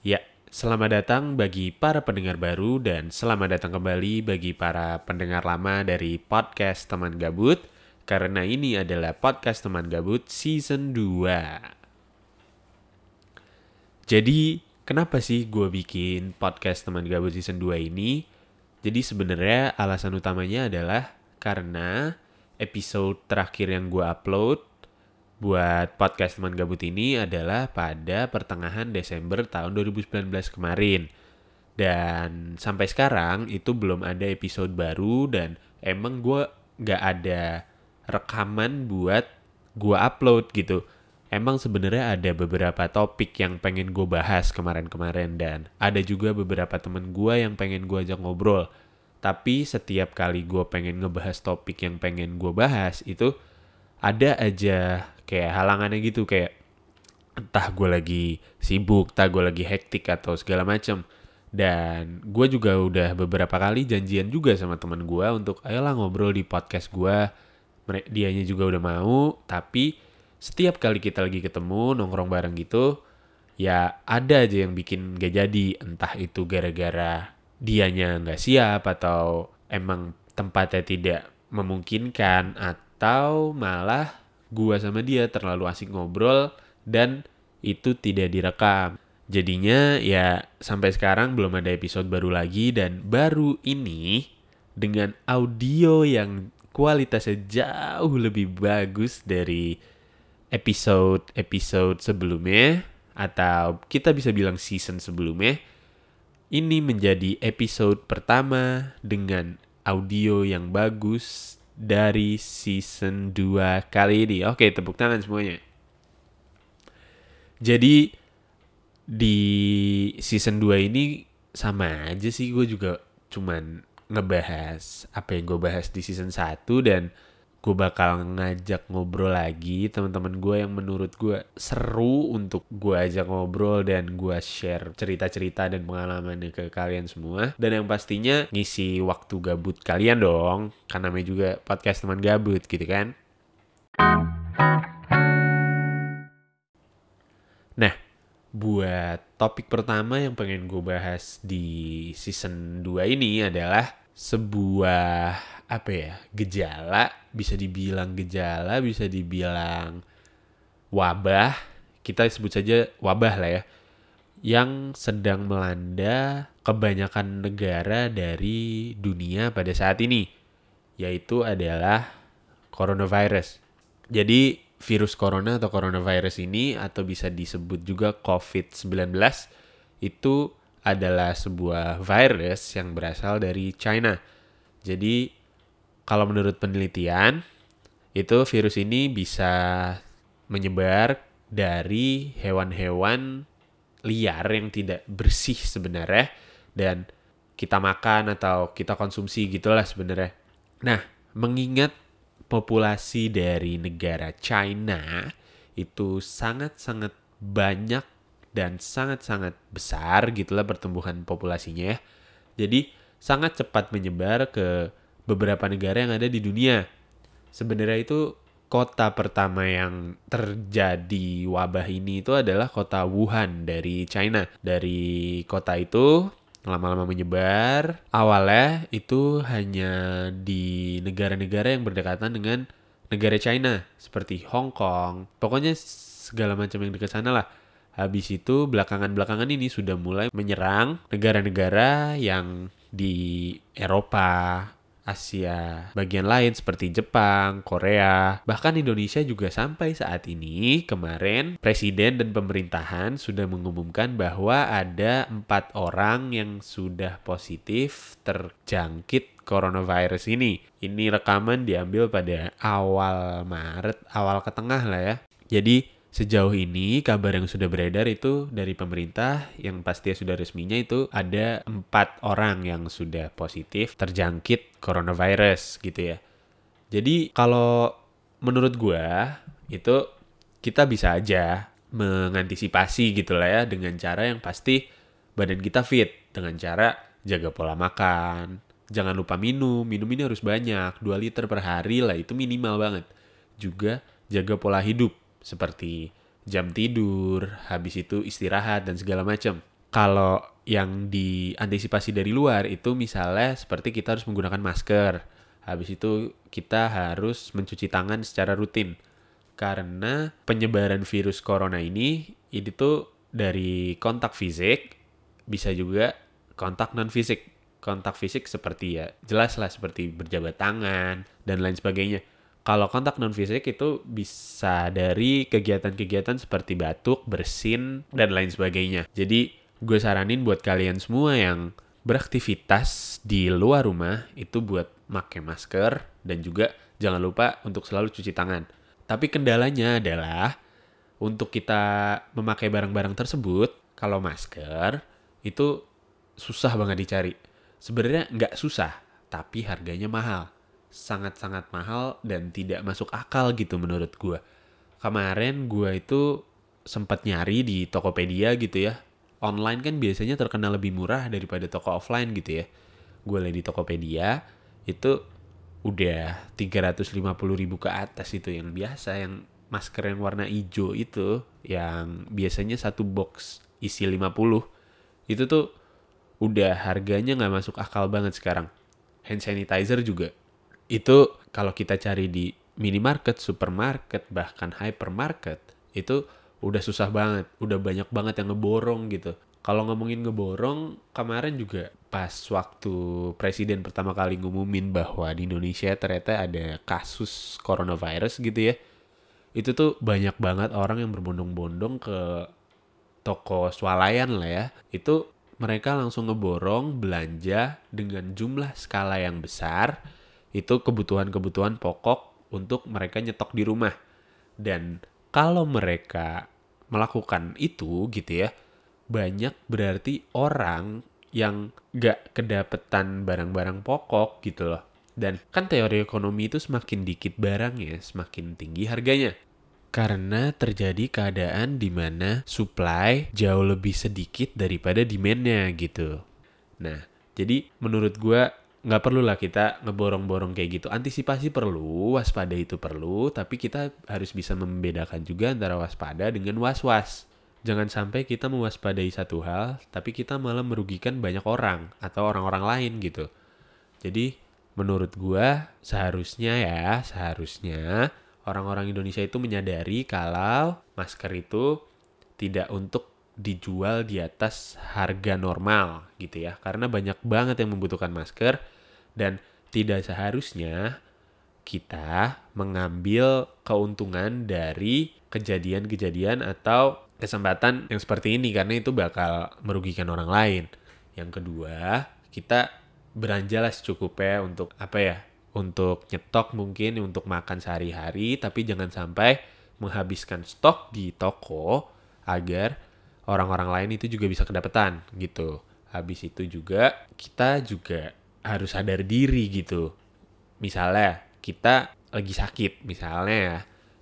Ya, selamat datang bagi para pendengar baru dan selamat datang kembali bagi para pendengar lama dari podcast Teman Gabut karena ini adalah podcast Teman Gabut season 2. Jadi, kenapa sih gue bikin podcast Teman Gabut season 2 ini? Jadi sebenarnya alasan utamanya adalah karena episode terakhir yang gue upload buat podcast teman gabut ini adalah pada pertengahan Desember tahun 2019 kemarin. Dan sampai sekarang itu belum ada episode baru dan emang gue gak ada rekaman buat gue upload gitu. Emang sebenarnya ada beberapa topik yang pengen gue bahas kemarin-kemarin dan ada juga beberapa temen gue yang pengen gue ajak ngobrol. Tapi setiap kali gue pengen ngebahas topik yang pengen gue bahas itu ada aja kayak halangannya gitu kayak entah gue lagi sibuk, entah gue lagi hektik atau segala macam. Dan gue juga udah beberapa kali janjian juga sama teman gue untuk ayolah ngobrol di podcast gue. Dianya juga udah mau, tapi setiap kali kita lagi ketemu nongkrong bareng gitu, ya ada aja yang bikin gak jadi. Entah itu gara-gara dianya nggak siap atau emang tempatnya tidak memungkinkan atau malah gua sama dia terlalu asik ngobrol dan itu tidak direkam. Jadinya ya sampai sekarang belum ada episode baru lagi dan baru ini dengan audio yang kualitasnya jauh lebih bagus dari episode-episode sebelumnya atau kita bisa bilang season sebelumnya. Ini menjadi episode pertama dengan audio yang bagus dari season 2 kali ini. Oke, tepuk tangan semuanya. Jadi di season 2 ini sama aja sih gue juga cuman ngebahas apa yang gue bahas di season 1 dan gue bakal ngajak ngobrol lagi teman-teman gue yang menurut gue seru untuk gue ajak ngobrol dan gue share cerita-cerita dan pengalamannya ke kalian semua. Dan yang pastinya ngisi waktu gabut kalian dong karena namanya juga podcast teman gabut gitu kan? Nah buat topik pertama yang pengen gue bahas di season 2 ini adalah sebuah apa ya gejala bisa dibilang gejala bisa dibilang wabah kita sebut saja wabah lah ya yang sedang melanda kebanyakan negara dari dunia pada saat ini yaitu adalah coronavirus. Jadi virus corona atau coronavirus ini atau bisa disebut juga COVID-19 itu adalah sebuah virus yang berasal dari China. Jadi kalau menurut penelitian itu virus ini bisa menyebar dari hewan-hewan liar yang tidak bersih sebenarnya dan kita makan atau kita konsumsi gitulah sebenarnya. Nah, mengingat populasi dari negara China itu sangat-sangat banyak dan sangat-sangat besar gitulah pertumbuhan populasinya. Ya. Jadi sangat cepat menyebar ke beberapa negara yang ada di dunia. Sebenarnya itu kota pertama yang terjadi wabah ini itu adalah kota Wuhan dari China. Dari kota itu lama-lama menyebar. Awalnya itu hanya di negara-negara yang berdekatan dengan negara China seperti Hong Kong. Pokoknya segala macam yang dekat sana lah. Habis itu belakangan-belakangan ini sudah mulai menyerang negara-negara yang di Eropa, Asia bagian lain seperti Jepang, Korea, bahkan Indonesia juga sampai saat ini kemarin presiden dan pemerintahan sudah mengumumkan bahwa ada empat orang yang sudah positif terjangkit coronavirus ini. Ini rekaman diambil pada awal Maret, awal ke tengah lah ya. Jadi Sejauh ini kabar yang sudah beredar itu dari pemerintah yang pasti sudah resminya itu ada empat orang yang sudah positif terjangkit coronavirus gitu ya. Jadi kalau menurut gue itu kita bisa aja mengantisipasi gitu lah ya dengan cara yang pasti badan kita fit dengan cara jaga pola makan, jangan lupa minum, minum ini harus banyak, 2 liter per hari lah itu minimal banget. Juga jaga pola hidup seperti jam tidur, habis itu istirahat dan segala macam. Kalau yang diantisipasi dari luar itu misalnya seperti kita harus menggunakan masker. Habis itu kita harus mencuci tangan secara rutin. Karena penyebaran virus corona ini itu dari kontak fisik bisa juga kontak non fisik. Kontak fisik seperti ya jelas lah seperti berjabat tangan dan lain sebagainya. Kalau kontak non fisik itu bisa dari kegiatan-kegiatan seperti batuk, bersin, dan lain sebagainya. Jadi gue saranin buat kalian semua yang beraktivitas di luar rumah itu buat pakai masker dan juga jangan lupa untuk selalu cuci tangan. Tapi kendalanya adalah untuk kita memakai barang-barang tersebut, kalau masker itu susah banget dicari. Sebenarnya nggak susah, tapi harganya mahal. Sangat-sangat mahal dan tidak masuk akal gitu menurut gue. Kemarin gue itu sempat nyari di Tokopedia gitu ya. Online kan biasanya terkenal lebih murah daripada toko offline gitu ya. Gue lihat di Tokopedia itu udah 350 ribu ke atas itu yang biasa yang masker yang warna hijau itu yang biasanya satu box isi 50 itu tuh udah harganya nggak masuk akal banget sekarang. Hand sanitizer juga. Itu kalau kita cari di minimarket, supermarket, bahkan hypermarket, itu udah susah banget. Udah banyak banget yang ngeborong gitu. Kalau ngomongin ngeborong, kemarin juga pas waktu presiden pertama kali ngumumin bahwa di Indonesia ternyata ada kasus coronavirus gitu ya. Itu tuh banyak banget orang yang berbondong-bondong ke toko swalayan lah ya. Itu mereka langsung ngeborong belanja dengan jumlah skala yang besar itu kebutuhan-kebutuhan pokok untuk mereka nyetok di rumah. Dan kalau mereka melakukan itu gitu ya banyak berarti orang yang gak kedapetan barang-barang pokok gitu loh. Dan kan teori ekonomi itu semakin dikit barangnya semakin tinggi harganya. Karena terjadi keadaan di mana supply jauh lebih sedikit daripada demandnya gitu. Nah, jadi menurut gue nggak perlu lah kita ngeborong-borong kayak gitu. Antisipasi perlu, waspada itu perlu, tapi kita harus bisa membedakan juga antara waspada dengan was-was. Jangan sampai kita mewaspadai satu hal, tapi kita malah merugikan banyak orang atau orang-orang lain gitu. Jadi menurut gue seharusnya ya, seharusnya orang-orang Indonesia itu menyadari kalau masker itu tidak untuk dijual di atas harga normal gitu ya karena banyak banget yang membutuhkan masker dan tidak seharusnya kita mengambil keuntungan dari kejadian-kejadian atau kesempatan yang seperti ini karena itu bakal merugikan orang lain. Yang kedua, kita beranjalah secukupnya untuk apa ya? untuk nyetok mungkin untuk makan sehari-hari tapi jangan sampai menghabiskan stok di toko agar orang-orang lain itu juga bisa kedapetan gitu. Habis itu juga kita juga harus sadar diri gitu. Misalnya kita lagi sakit misalnya ya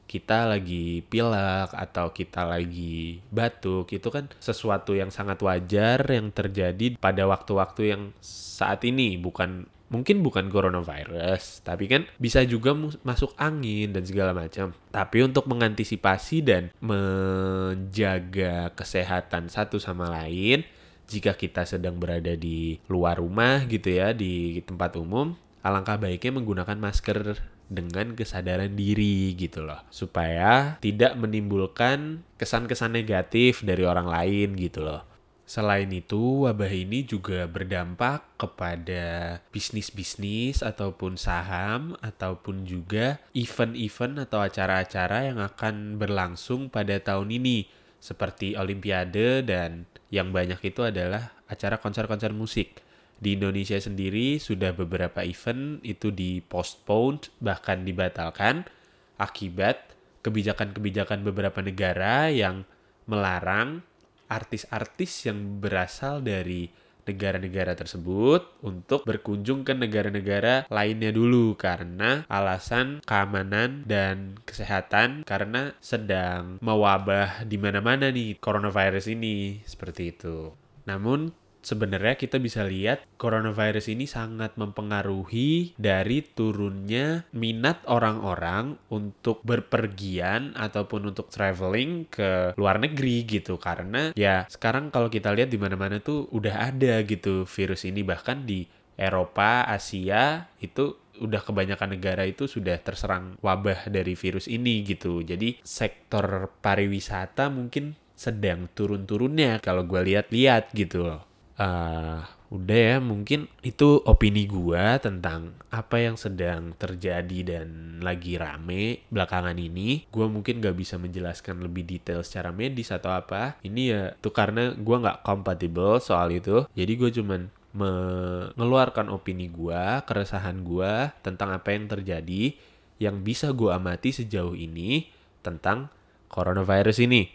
kita lagi pilek atau kita lagi batuk itu kan sesuatu yang sangat wajar yang terjadi pada waktu-waktu yang saat ini bukan mungkin bukan coronavirus, tapi kan bisa juga masuk angin dan segala macam. Tapi untuk mengantisipasi dan menjaga kesehatan satu sama lain, jika kita sedang berada di luar rumah gitu ya, di tempat umum, alangkah baiknya menggunakan masker dengan kesadaran diri gitu loh supaya tidak menimbulkan kesan-kesan negatif dari orang lain gitu loh Selain itu, wabah ini juga berdampak kepada bisnis-bisnis ataupun saham ataupun juga event-event atau acara-acara yang akan berlangsung pada tahun ini seperti olimpiade dan yang banyak itu adalah acara konser-konser musik. Di Indonesia sendiri sudah beberapa event itu di postpone bahkan dibatalkan akibat kebijakan-kebijakan beberapa negara yang melarang artis-artis yang berasal dari negara-negara tersebut untuk berkunjung ke negara-negara lainnya dulu karena alasan keamanan dan kesehatan karena sedang mewabah di mana-mana nih coronavirus ini seperti itu. Namun sebenarnya kita bisa lihat coronavirus ini sangat mempengaruhi dari turunnya minat orang-orang untuk berpergian ataupun untuk traveling ke luar negeri gitu. Karena ya sekarang kalau kita lihat di mana-mana tuh udah ada gitu virus ini. Bahkan di Eropa, Asia itu udah kebanyakan negara itu sudah terserang wabah dari virus ini gitu. Jadi sektor pariwisata mungkin sedang turun-turunnya kalau gue lihat-lihat gitu loh uh, udah ya mungkin itu opini gua tentang apa yang sedang terjadi dan lagi rame belakangan ini. Gua mungkin gak bisa menjelaskan lebih detail secara medis atau apa. Ini ya tuh karena gua nggak kompatibel soal itu. Jadi gue cuman mengeluarkan opini gua keresahan gua tentang apa yang terjadi yang bisa gua amati sejauh ini tentang coronavirus ini.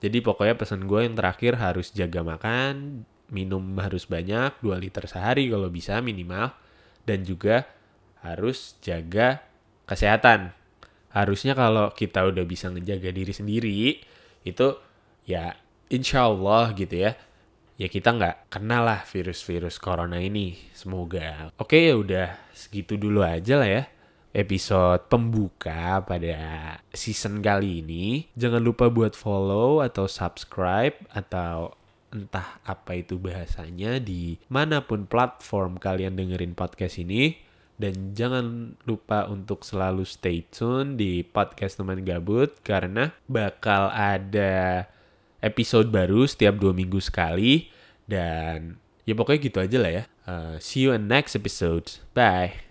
Jadi pokoknya pesan gue yang terakhir harus jaga makan, minum harus banyak 2 liter sehari kalau bisa minimal. Dan juga harus jaga kesehatan. Harusnya kalau kita udah bisa ngejaga diri sendiri itu ya insya Allah gitu ya. Ya kita nggak kenal lah virus-virus corona ini. Semoga. Oke ya udah segitu dulu aja lah ya episode pembuka pada season kali ini. Jangan lupa buat follow atau subscribe atau entah apa itu bahasanya di mana pun platform kalian dengerin podcast ini. Dan jangan lupa untuk selalu stay tune di podcast teman gabut karena bakal ada episode baru setiap dua minggu sekali. Dan ya pokoknya gitu aja lah ya. Uh, see you in next episode. Bye